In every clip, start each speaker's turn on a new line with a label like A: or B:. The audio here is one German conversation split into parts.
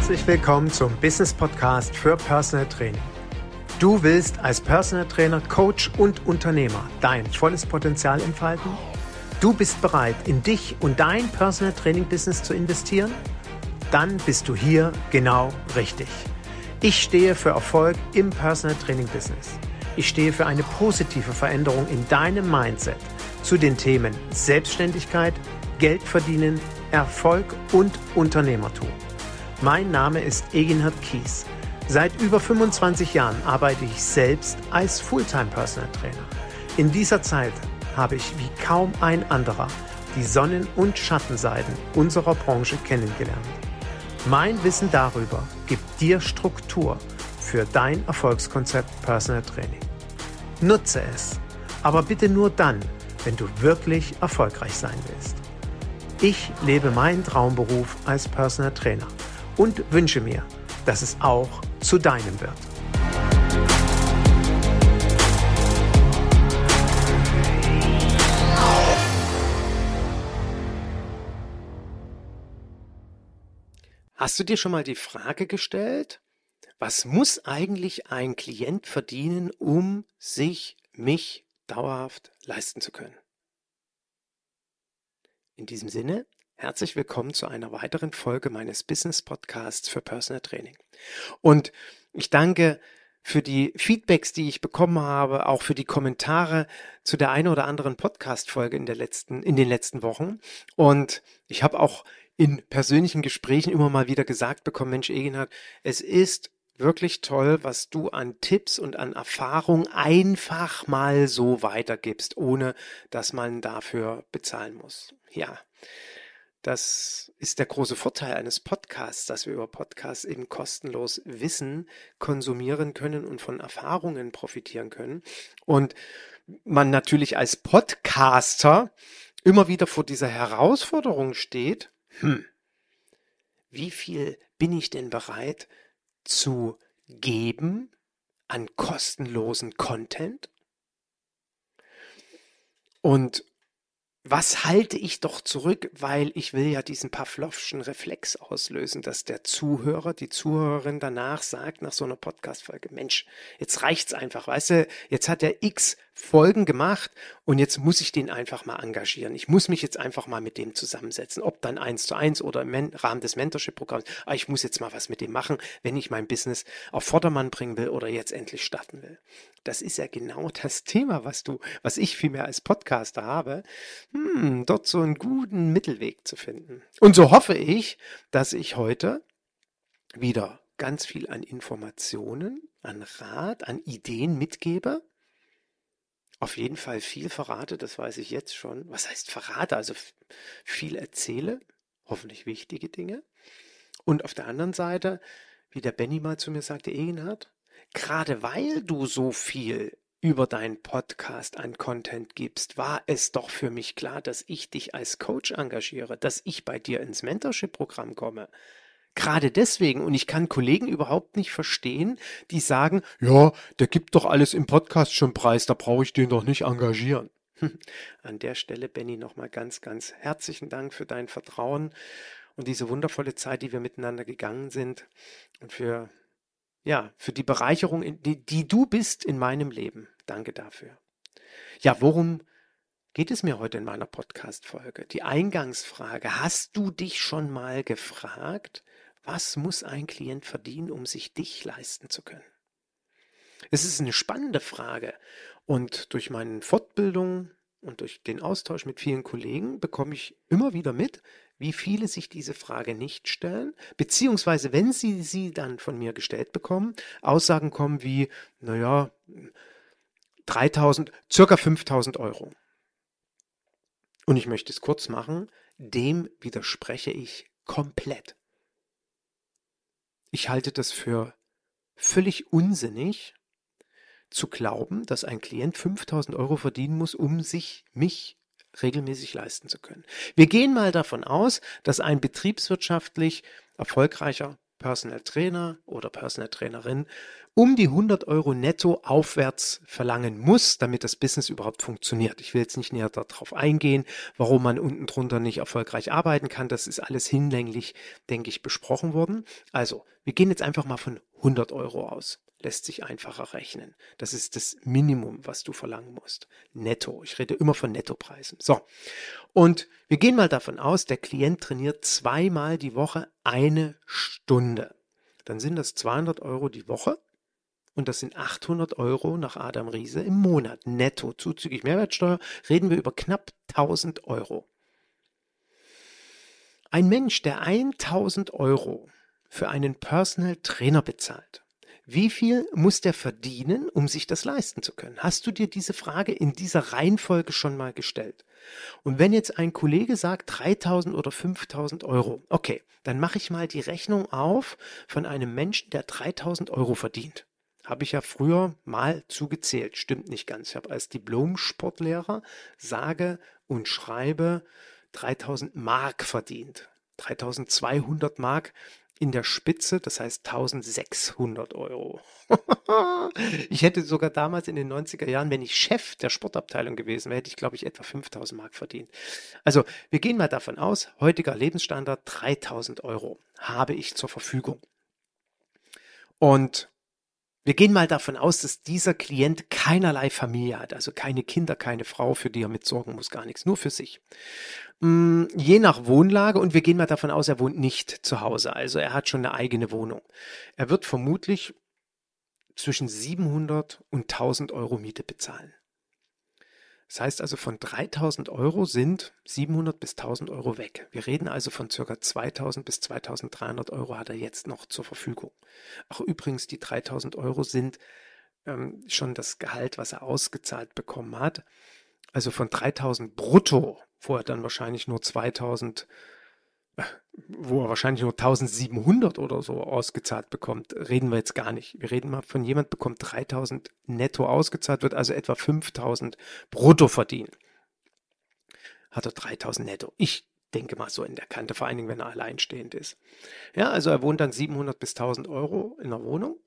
A: Herzlich willkommen zum Business Podcast für Personal Training. Du willst als Personal Trainer, Coach und Unternehmer dein volles Potenzial entfalten? Du bist bereit, in dich und dein Personal Training Business zu investieren? Dann bist du hier genau richtig. Ich stehe für Erfolg im Personal Training Business. Ich stehe für eine positive Veränderung in deinem Mindset zu den Themen Selbstständigkeit, Geld verdienen, Erfolg und Unternehmertum. Mein Name ist Eginhard Kies. Seit über 25 Jahren arbeite ich selbst als Fulltime Personal Trainer. In dieser Zeit habe ich wie kaum ein anderer die Sonnen- und Schattenseiten unserer Branche kennengelernt. Mein Wissen darüber gibt dir Struktur für dein Erfolgskonzept Personal Training. Nutze es, aber bitte nur dann, wenn du wirklich erfolgreich sein willst. Ich lebe meinen Traumberuf als Personal Trainer und wünsche mir, dass es auch zu deinem wird. Hast du dir schon mal die Frage gestellt, was muss eigentlich ein Klient verdienen, um sich mich dauerhaft leisten zu können? In diesem Sinne, Herzlich willkommen zu einer weiteren Folge meines Business Podcasts für Personal Training. Und ich danke für die Feedbacks, die ich bekommen habe, auch für die Kommentare zu der einen oder anderen Podcast-Folge in der letzten, in den letzten Wochen. Und ich habe auch in persönlichen Gesprächen immer mal wieder gesagt bekommen, Mensch, Egenhard, es ist wirklich toll, was du an Tipps und an Erfahrung einfach mal so weitergibst, ohne dass man dafür bezahlen muss. Ja. Das ist der große Vorteil eines Podcasts, dass wir über Podcasts eben kostenlos Wissen konsumieren können und von Erfahrungen profitieren können. Und man natürlich als Podcaster immer wieder vor dieser Herausforderung steht, hm, wie viel bin ich denn bereit zu geben an kostenlosen Content? Und was halte ich doch zurück, weil ich will ja diesen Pavlovschen Reflex auslösen, dass der Zuhörer, die Zuhörerin danach sagt nach so einer Podcast-Folge, Mensch, jetzt reicht's einfach, weißt du, jetzt hat er x Folgen gemacht und jetzt muss ich den einfach mal engagieren. Ich muss mich jetzt einfach mal mit dem zusammensetzen, ob dann eins zu eins oder im Rahmen des Mentorship-Programms. Aber ich muss jetzt mal was mit dem machen, wenn ich mein Business auf Vordermann bringen will oder jetzt endlich starten will. Das ist ja genau das Thema, was du, was ich vielmehr als Podcaster habe, hm, dort so einen guten Mittelweg zu finden. Und so hoffe ich, dass ich heute wieder ganz viel an Informationen, an Rat, an Ideen mitgebe, auf jeden Fall viel verrate, das weiß ich jetzt schon. Was heißt verrate? Also viel erzähle, hoffentlich wichtige Dinge. Und auf der anderen Seite, wie der Benny mal zu mir sagte, Egenhard, gerade weil du so viel über deinen Podcast an Content gibst, war es doch für mich klar, dass ich dich als Coach engagiere, dass ich bei dir ins Mentorship-Programm komme. Gerade deswegen, und ich kann Kollegen überhaupt nicht verstehen, die sagen, ja, der gibt doch alles im Podcast schon preis, da brauche ich den doch nicht engagieren. An der Stelle, Benny, nochmal ganz, ganz herzlichen Dank für dein Vertrauen und diese wundervolle Zeit, die wir miteinander gegangen sind und für, ja, für die Bereicherung, die, die du bist in meinem Leben. Danke dafür. Ja, worum geht es mir heute in meiner Podcast-Folge? Die Eingangsfrage. Hast du dich schon mal gefragt, was muss ein Klient verdienen, um sich dich leisten zu können? Es ist eine spannende Frage und durch meine Fortbildung und durch den Austausch mit vielen Kollegen bekomme ich immer wieder mit, wie viele sich diese Frage nicht stellen, beziehungsweise wenn sie sie dann von mir gestellt bekommen, Aussagen kommen wie, naja, 3000, circa 5000 Euro. Und ich möchte es kurz machen, dem widerspreche ich komplett. Ich halte das für völlig unsinnig zu glauben, dass ein Klient 5000 Euro verdienen muss, um sich mich regelmäßig leisten zu können. Wir gehen mal davon aus, dass ein betriebswirtschaftlich erfolgreicher Personal Trainer oder Personal Trainerin um die 100 Euro netto aufwärts verlangen muss, damit das Business überhaupt funktioniert. Ich will jetzt nicht näher darauf eingehen, warum man unten drunter nicht erfolgreich arbeiten kann. Das ist alles hinlänglich, denke ich, besprochen worden. Also, wir gehen jetzt einfach mal von 100 Euro aus lässt sich einfacher rechnen. Das ist das Minimum, was du verlangen musst. Netto. Ich rede immer von Nettopreisen. So. Und wir gehen mal davon aus, der Klient trainiert zweimal die Woche eine Stunde. Dann sind das 200 Euro die Woche. Und das sind 800 Euro nach Adam Riese im Monat. Netto, zuzüglich Mehrwertsteuer, reden wir über knapp 1000 Euro. Ein Mensch, der 1000 Euro für einen Personal Trainer bezahlt, wie viel muss der verdienen, um sich das leisten zu können? Hast du dir diese Frage in dieser Reihenfolge schon mal gestellt? Und wenn jetzt ein Kollege sagt 3000 oder 5000 Euro, okay, dann mache ich mal die Rechnung auf von einem Menschen, der 3000 Euro verdient. Habe ich ja früher mal zugezählt. Stimmt nicht ganz. Ich habe als Diplom-Sportlehrer sage und schreibe 3000 Mark verdient. 3200 Mark in der Spitze, das heißt 1600 Euro. ich hätte sogar damals in den 90er Jahren, wenn ich Chef der Sportabteilung gewesen wäre, hätte ich, glaube ich, etwa 5000 Mark verdient. Also wir gehen mal davon aus, heutiger Lebensstandard 3000 Euro habe ich zur Verfügung. Und wir gehen mal davon aus, dass dieser Klient keinerlei Familie hat, also keine Kinder, keine Frau, für die er mit sorgen muss, gar nichts, nur für sich. Mm, je nach Wohnlage und wir gehen mal davon aus, er wohnt nicht zu Hause, also er hat schon eine eigene Wohnung. Er wird vermutlich zwischen 700 und 1000 Euro Miete bezahlen. Das heißt also, von 3000 Euro sind 700 bis 1000 Euro weg. Wir reden also von circa 2000 bis 2300 Euro hat er jetzt noch zur Verfügung. Ach, übrigens, die 3000 Euro sind ähm, schon das Gehalt, was er ausgezahlt bekommen hat. Also von 3000 brutto, wo er dann wahrscheinlich nur 2000 wo er wahrscheinlich nur 1700 oder so ausgezahlt bekommt, reden wir jetzt gar nicht. Wir reden mal von jemand bekommt 3000 netto ausgezahlt, wird also etwa 5000 brutto verdienen. Hat er 3000 netto. Ich denke mal so in der Kante, vor allen Dingen, wenn er alleinstehend ist. Ja, also er wohnt dann 700 bis 1000 Euro in der Wohnung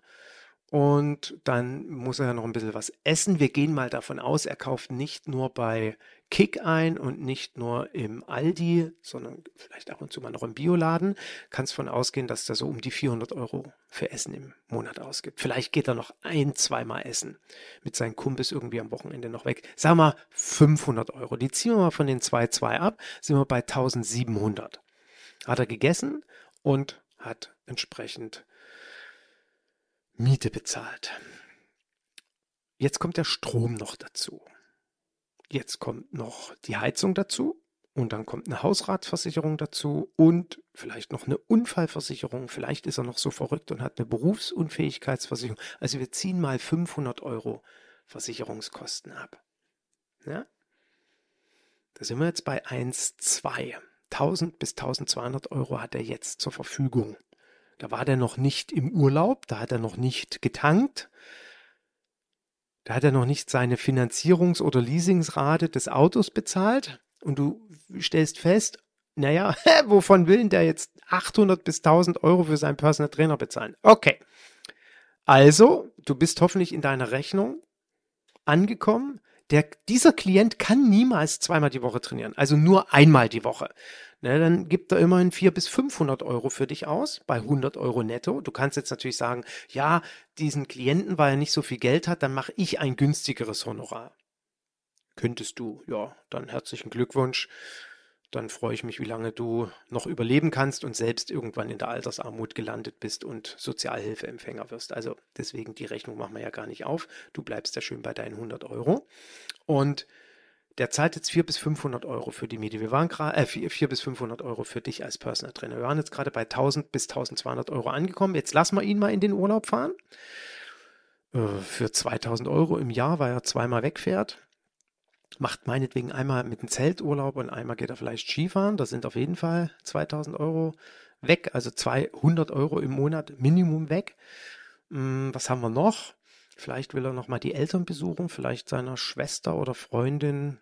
A: und dann muss er ja noch ein bisschen was essen. Wir gehen mal davon aus, er kauft nicht nur bei Kick ein und nicht nur im Aldi, sondern vielleicht ab und zu mal noch im Bioladen. Kannst von ausgehen, dass er so um die 400 Euro für Essen im Monat ausgibt. Vielleicht geht er noch ein, zweimal essen mit seinen Kumpels irgendwie am Wochenende noch weg. Wir mal 500 Euro. Die ziehen wir mal von den 2,2 ab, sind wir bei 1700. Hat er gegessen und hat entsprechend Miete bezahlt. Jetzt kommt der Strom noch dazu. Jetzt kommt noch die Heizung dazu und dann kommt eine Hausratsversicherung dazu und vielleicht noch eine Unfallversicherung. Vielleicht ist er noch so verrückt und hat eine Berufsunfähigkeitsversicherung. Also wir ziehen mal 500 Euro Versicherungskosten ab. Ja? Da sind wir jetzt bei 1, 2. 1000 bis 1200 Euro hat er jetzt zur Verfügung. Da war der noch nicht im Urlaub, da hat er noch nicht getankt, da hat er noch nicht seine Finanzierungs- oder Leasingsrate des Autos bezahlt und du stellst fest, naja, wovon will denn der jetzt 800 bis 1000 Euro für seinen Personal Trainer bezahlen? Okay. Also, du bist hoffentlich in deiner Rechnung angekommen. Der, dieser Klient kann niemals zweimal die Woche trainieren, also nur einmal die Woche. Ne, dann gibt er immerhin 400 bis 500 Euro für dich aus, bei 100 Euro netto. Du kannst jetzt natürlich sagen, ja, diesen Klienten, weil er nicht so viel Geld hat, dann mache ich ein günstigeres Honorar. Könntest du, ja, dann herzlichen Glückwunsch. Dann freue ich mich, wie lange du noch überleben kannst und selbst irgendwann in der Altersarmut gelandet bist und Sozialhilfeempfänger wirst. Also deswegen die Rechnung machen wir ja gar nicht auf. Du bleibst ja schön bei deinen 100 Euro. Und der zahlt jetzt 400 bis 500 Euro für die Miete. Wir waren gerade, äh, 400 bis 500 Euro für dich als Personal Trainer. Wir waren jetzt gerade bei 1000 bis 1200 Euro angekommen. Jetzt lassen wir ihn mal in den Urlaub fahren. Äh, für 2000 Euro im Jahr, weil er zweimal wegfährt. Macht meinetwegen einmal mit einem Zelturlaub und einmal geht er vielleicht Skifahren. Das sind auf jeden Fall 2000 Euro weg, also 200 Euro im Monat Minimum weg. Hm, was haben wir noch? Vielleicht will er nochmal die Eltern besuchen, vielleicht seiner Schwester oder Freundin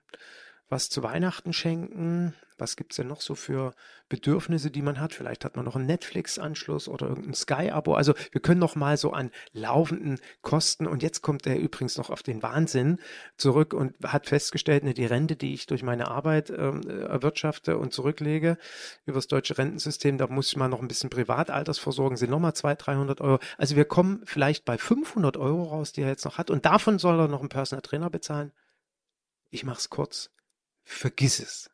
A: was zu Weihnachten schenken. Was gibt es denn noch so für Bedürfnisse, die man hat? Vielleicht hat man noch einen Netflix-Anschluss oder irgendein Sky-Abo. Also wir können noch mal so an laufenden Kosten und jetzt kommt er übrigens noch auf den Wahnsinn zurück und hat festgestellt, ne, die Rente, die ich durch meine Arbeit ähm, erwirtschafte und zurücklege über das deutsche Rentensystem, da muss ich mal noch ein bisschen Privataltersversorgen, sind nochmal 200, 300 Euro. Also wir kommen vielleicht bei 500 Euro raus, die er jetzt noch hat und davon soll er noch einen Personal Trainer bezahlen. Ich mache es kurz. Vergiss es.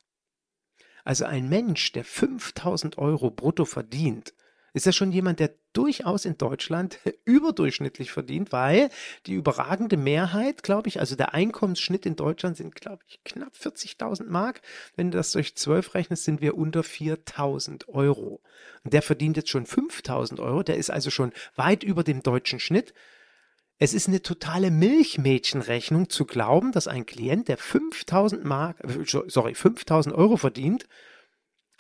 A: Also ein Mensch, der 5000 Euro brutto verdient, ist ja schon jemand, der durchaus in Deutschland überdurchschnittlich verdient, weil die überragende Mehrheit, glaube ich, also der Einkommensschnitt in Deutschland sind, glaube ich, knapp 40.000 Mark. Wenn du das durch 12 rechnest, sind wir unter 4.000 Euro. Und der verdient jetzt schon 5.000 Euro, der ist also schon weit über dem deutschen Schnitt. Es ist eine totale Milchmädchenrechnung zu glauben, dass ein Klient, der 5000 Mark, äh, sorry, 5000 Euro verdient,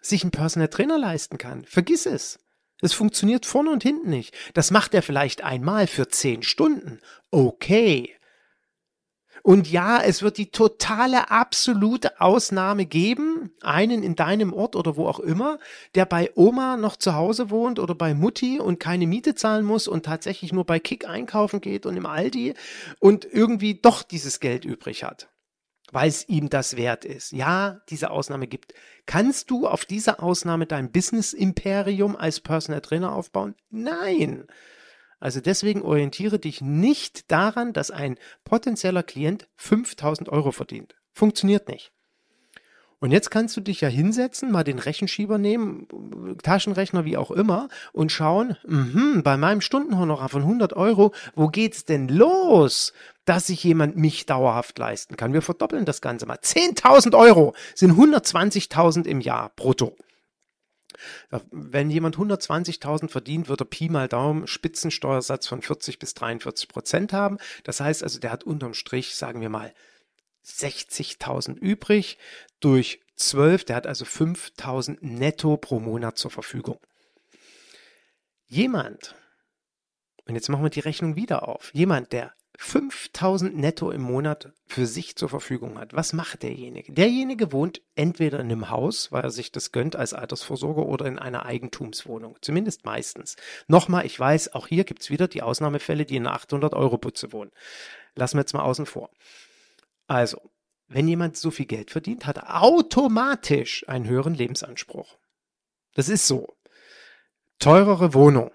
A: sich einen Personal Trainer leisten kann. Vergiss es. Es funktioniert vorne und hinten nicht. Das macht er vielleicht einmal für 10 Stunden. Okay. Und ja, es wird die totale, absolute Ausnahme geben, einen in deinem Ort oder wo auch immer, der bei Oma noch zu Hause wohnt oder bei Mutti und keine Miete zahlen muss und tatsächlich nur bei Kick einkaufen geht und im Aldi und irgendwie doch dieses Geld übrig hat, weil es ihm das wert ist. Ja, diese Ausnahme gibt. Kannst du auf diese Ausnahme dein Business-Imperium als Personal Trainer aufbauen? Nein. Also deswegen orientiere dich nicht daran, dass ein potenzieller Klient 5000 Euro verdient. Funktioniert nicht. Und jetzt kannst du dich ja hinsetzen, mal den Rechenschieber nehmen, Taschenrechner, wie auch immer, und schauen, mh, bei meinem Stundenhonorar von 100 Euro, wo geht's denn los, dass sich jemand mich dauerhaft leisten kann? Wir verdoppeln das Ganze mal. 10.000 Euro sind 120.000 im Jahr brutto. Wenn jemand 120.000 verdient, wird er Pi mal Daumen Spitzensteuersatz von 40 bis 43 Prozent haben. Das heißt also, der hat unterm Strich, sagen wir mal, 60.000 übrig durch 12. Der hat also 5.000 netto pro Monat zur Verfügung. Jemand, und jetzt machen wir die Rechnung wieder auf, jemand, der 5000 netto im Monat für sich zur Verfügung hat. Was macht derjenige? Derjenige wohnt entweder in einem Haus, weil er sich das gönnt als Altersvorsorger oder in einer Eigentumswohnung. Zumindest meistens. Nochmal, ich weiß, auch hier gibt es wieder die Ausnahmefälle, die in einer 800-Euro-Butze wohnen. Lassen wir jetzt mal außen vor. Also, wenn jemand so viel Geld verdient, hat er automatisch einen höheren Lebensanspruch. Das ist so. Teurere Wohnung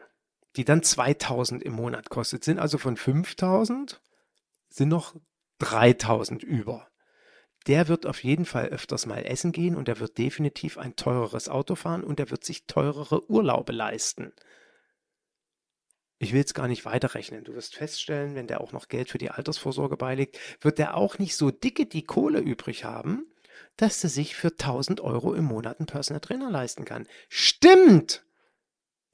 A: die dann 2000 im Monat kostet, sind also von 5000 sind noch 3000 über. Der wird auf jeden Fall öfters mal essen gehen und er wird definitiv ein teureres Auto fahren und er wird sich teurere Urlaube leisten. Ich will jetzt gar nicht weiterrechnen. Du wirst feststellen, wenn der auch noch Geld für die Altersvorsorge beilegt, wird der auch nicht so dicke die Kohle übrig haben, dass er sich für 1000 Euro im Monat einen Personal Trainer leisten kann. Stimmt!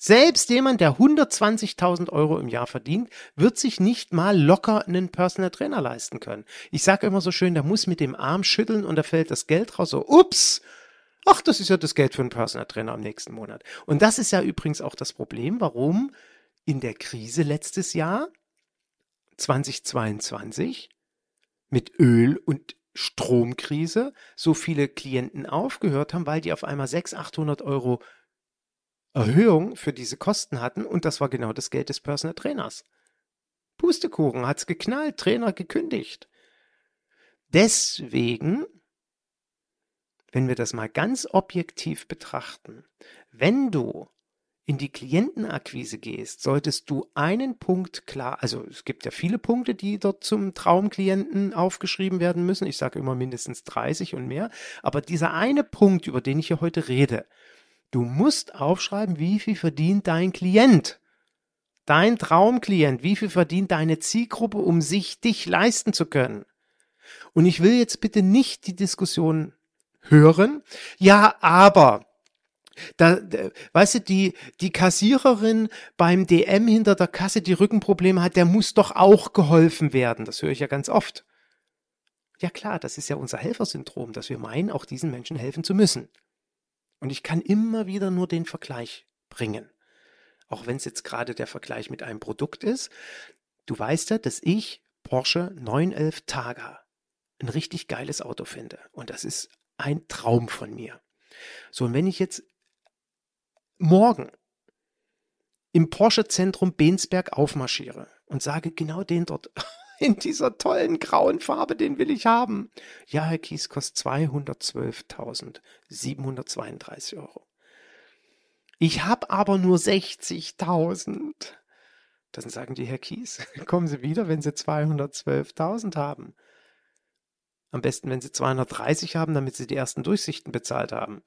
A: Selbst jemand, der 120.000 Euro im Jahr verdient, wird sich nicht mal locker einen Personal Trainer leisten können. Ich sage immer so schön, der muss mit dem Arm schütteln und da fällt das Geld raus. So, ups, ach, das ist ja das Geld für einen Personal Trainer am nächsten Monat. Und das ist ja übrigens auch das Problem, warum in der Krise letztes Jahr 2022 mit Öl und Stromkrise so viele Klienten aufgehört haben, weil die auf einmal 600, 800 Euro Erhöhung für diese Kosten hatten und das war genau das Geld des Personal Trainers. Pustekuchen hat's geknallt, Trainer gekündigt. Deswegen, wenn wir das mal ganz objektiv betrachten, wenn du in die Klientenakquise gehst, solltest du einen Punkt klar, also es gibt ja viele Punkte, die dort zum Traumklienten aufgeschrieben werden müssen. Ich sage immer mindestens 30 und mehr. Aber dieser eine Punkt, über den ich hier heute rede, Du musst aufschreiben, wie viel verdient dein Klient. Dein Traumklient, wie viel verdient deine Zielgruppe, um sich dich leisten zu können. Und ich will jetzt bitte nicht die Diskussion hören. Ja, aber da, da, weißt du, die, die Kassiererin beim DM hinter der Kasse, die Rückenprobleme hat, der muss doch auch geholfen werden. Das höre ich ja ganz oft. Ja klar, das ist ja unser Helfersyndrom, dass wir meinen, auch diesen Menschen helfen zu müssen. Und ich kann immer wieder nur den Vergleich bringen. Auch wenn es jetzt gerade der Vergleich mit einem Produkt ist. Du weißt ja, dass ich Porsche 911 Targa ein richtig geiles Auto finde. Und das ist ein Traum von mir. So, und wenn ich jetzt morgen im Porsche-Zentrum Bensberg aufmarschiere und sage, genau den dort in dieser tollen grauen Farbe, den will ich haben. Ja, Herr Kies, kostet 212.732 Euro. Ich habe aber nur 60.000. Dann sagen die, Herr Kies, kommen Sie wieder, wenn Sie 212.000 haben. Am besten, wenn Sie 230 haben, damit Sie die ersten Durchsichten bezahlt haben.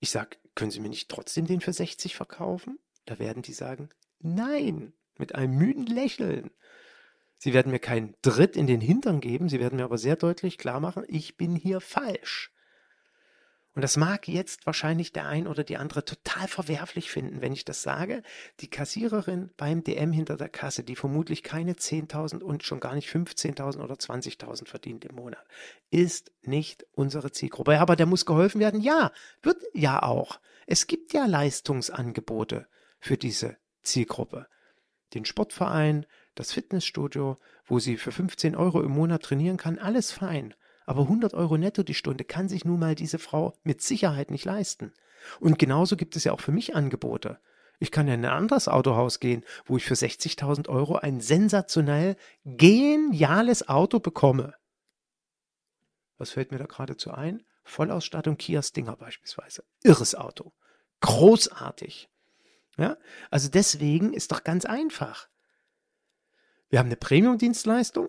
A: Ich sage, können Sie mir nicht trotzdem den für 60 verkaufen? Da werden die sagen, nein, mit einem müden Lächeln. Sie werden mir keinen Dritt in den Hintern geben, sie werden mir aber sehr deutlich klar machen, ich bin hier falsch. Und das mag jetzt wahrscheinlich der ein oder die andere total verwerflich finden, wenn ich das sage. Die Kassiererin beim DM hinter der Kasse, die vermutlich keine 10.000 und schon gar nicht 15.000 oder 20.000 verdient im Monat, ist nicht unsere Zielgruppe. Ja, aber der muss geholfen werden. Ja, wird ja auch. Es gibt ja Leistungsangebote für diese Zielgruppe. Den Sportverein, das Fitnessstudio, wo sie für 15 Euro im Monat trainieren kann, alles fein. Aber 100 Euro netto die Stunde kann sich nun mal diese Frau mit Sicherheit nicht leisten. Und genauso gibt es ja auch für mich Angebote. Ich kann ja in ein anderes Autohaus gehen, wo ich für 60.000 Euro ein sensationell geniales Auto bekomme. Was fällt mir da geradezu ein? Vollausstattung Kia Stinger beispielsweise. Irres Auto. Großartig. Ja? Also deswegen ist doch ganz einfach. Wir haben eine Premium-Dienstleistung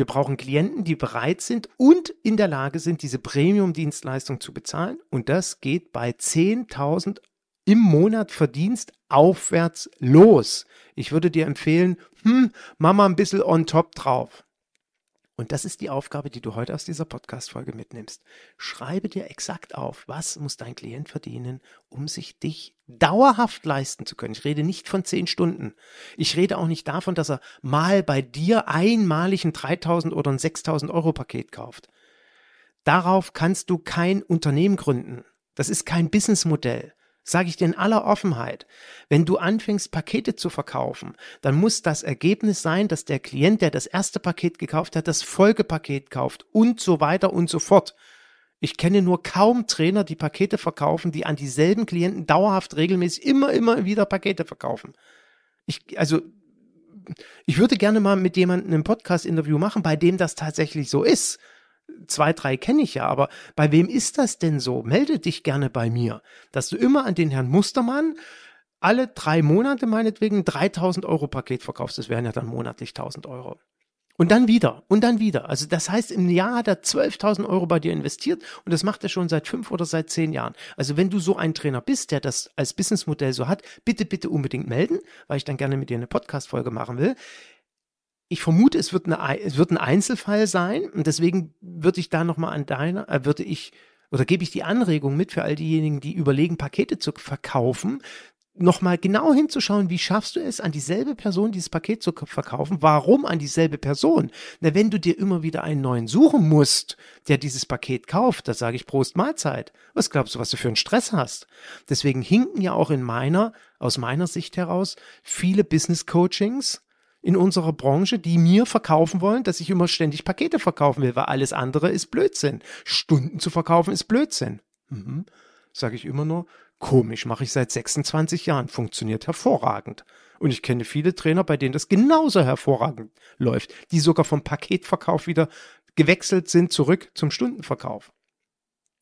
A: wir brauchen Klienten, die bereit sind und in der Lage sind, diese Premium-Dienstleistung zu bezahlen. Und das geht bei 10.000 im Monat Verdienst aufwärts los. Ich würde dir empfehlen, hm, mach mal ein bisschen on top drauf. Und das ist die Aufgabe, die du heute aus dieser Podcast-Folge mitnimmst. Schreibe dir exakt auf, was muss dein Klient verdienen, um sich dich dauerhaft leisten zu können. Ich rede nicht von zehn Stunden. Ich rede auch nicht davon, dass er mal bei dir einmalig ein 3000 oder ein 6000 Euro Paket kauft. Darauf kannst du kein Unternehmen gründen. Das ist kein Businessmodell. Sage ich dir in aller Offenheit, wenn du anfängst, Pakete zu verkaufen, dann muss das Ergebnis sein, dass der Klient, der das erste Paket gekauft hat, das Folgepaket kauft und so weiter und so fort. Ich kenne nur kaum Trainer, die Pakete verkaufen, die an dieselben Klienten dauerhaft regelmäßig immer, immer wieder Pakete verkaufen. Ich, also, ich würde gerne mal mit jemandem ein Podcast-Interview machen, bei dem das tatsächlich so ist zwei, drei kenne ich ja, aber bei wem ist das denn so? Melde dich gerne bei mir, dass du immer an den Herrn Mustermann alle drei Monate meinetwegen 3000 Euro Paket verkaufst. Das wären ja dann monatlich 1000 Euro. Und dann wieder und dann wieder. Also das heißt, im Jahr hat er 12.000 Euro bei dir investiert und das macht er schon seit fünf oder seit zehn Jahren. Also wenn du so ein Trainer bist, der das als Businessmodell so hat, bitte, bitte unbedingt melden, weil ich dann gerne mit dir eine Podcast-Folge machen will ich vermute, es wird, eine, es wird ein Einzelfall sein und deswegen würde ich da nochmal an deiner, äh, würde ich, oder gebe ich die Anregung mit für all diejenigen, die überlegen, Pakete zu verkaufen, nochmal genau hinzuschauen, wie schaffst du es, an dieselbe Person dieses Paket zu verkaufen? Warum an dieselbe Person? Na, wenn du dir immer wieder einen neuen suchen musst, der dieses Paket kauft, da sage ich Prost Mahlzeit. Was glaubst du, was du für einen Stress hast? Deswegen hinken ja auch in meiner, aus meiner Sicht heraus, viele Business Coachings, in unserer Branche, die mir verkaufen wollen, dass ich immer ständig Pakete verkaufen will, weil alles andere ist Blödsinn. Stunden zu verkaufen ist Blödsinn. Mhm. Sage ich immer nur, komisch, mache ich seit 26 Jahren, funktioniert hervorragend. Und ich kenne viele Trainer, bei denen das genauso hervorragend läuft, die sogar vom Paketverkauf wieder gewechselt sind zurück zum Stundenverkauf.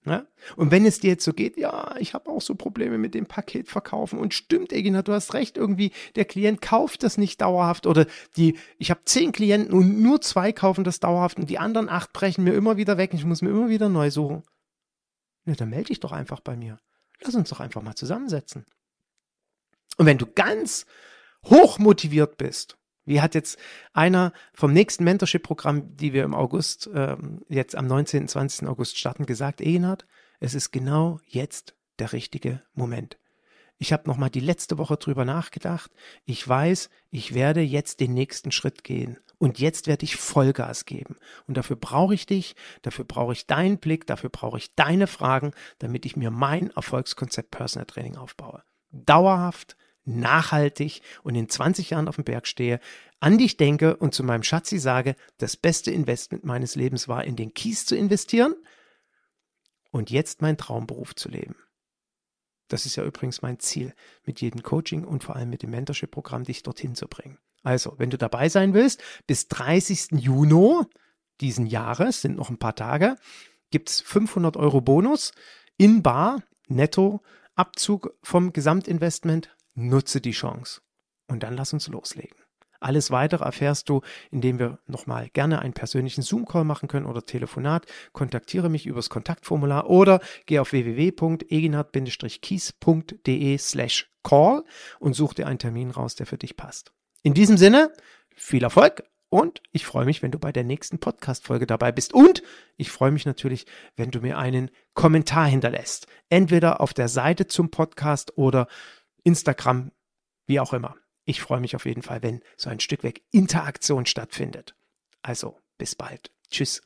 A: Ja? Und wenn es dir jetzt so geht, ja, ich habe auch so Probleme mit dem Paketverkaufen und stimmt, Egina, du hast recht, irgendwie der Klient kauft das nicht dauerhaft oder die, ich habe zehn Klienten und nur zwei kaufen das dauerhaft und die anderen acht brechen mir immer wieder weg und ich muss mir immer wieder neu suchen. Ja, dann melde dich doch einfach bei mir. Lass uns doch einfach mal zusammensetzen. Und wenn du ganz hoch motiviert bist, wie hat jetzt einer vom nächsten Mentorship-Programm, die wir im August, ähm, jetzt am 19. 20. August starten, gesagt, Egenhard, es ist genau jetzt der richtige Moment. Ich habe nochmal die letzte Woche drüber nachgedacht. Ich weiß, ich werde jetzt den nächsten Schritt gehen. Und jetzt werde ich Vollgas geben. Und dafür brauche ich dich, dafür brauche ich deinen Blick, dafür brauche ich deine Fragen, damit ich mir mein Erfolgskonzept Personal Training aufbaue. Dauerhaft, nachhaltig und in 20 Jahren auf dem Berg stehe, an dich denke und zu meinem Schatzi sage, das beste Investment meines Lebens war, in den Kies zu investieren und jetzt meinen Traumberuf zu leben. Das ist ja übrigens mein Ziel, mit jedem Coaching und vor allem mit dem Mentorship-Programm dich dorthin zu bringen. Also, wenn du dabei sein willst, bis 30. Juni diesen Jahres, sind noch ein paar Tage, gibt es 500 Euro Bonus in Bar, netto, Abzug vom Gesamtinvestment. Nutze die Chance. Und dann lass uns loslegen. Alles weitere erfährst du, indem wir nochmal gerne einen persönlichen Zoom-Call machen können oder Telefonat. Kontaktiere mich übers Kontaktformular oder geh auf www.eginhard-kies.de slash call und such dir einen Termin raus, der für dich passt. In diesem Sinne, viel Erfolg und ich freue mich, wenn du bei der nächsten Podcast-Folge dabei bist. Und ich freue mich natürlich, wenn du mir einen Kommentar hinterlässt. Entweder auf der Seite zum Podcast oder Instagram, wie auch immer. Ich freue mich auf jeden Fall, wenn so ein Stück weg Interaktion stattfindet. Also, bis bald. Tschüss.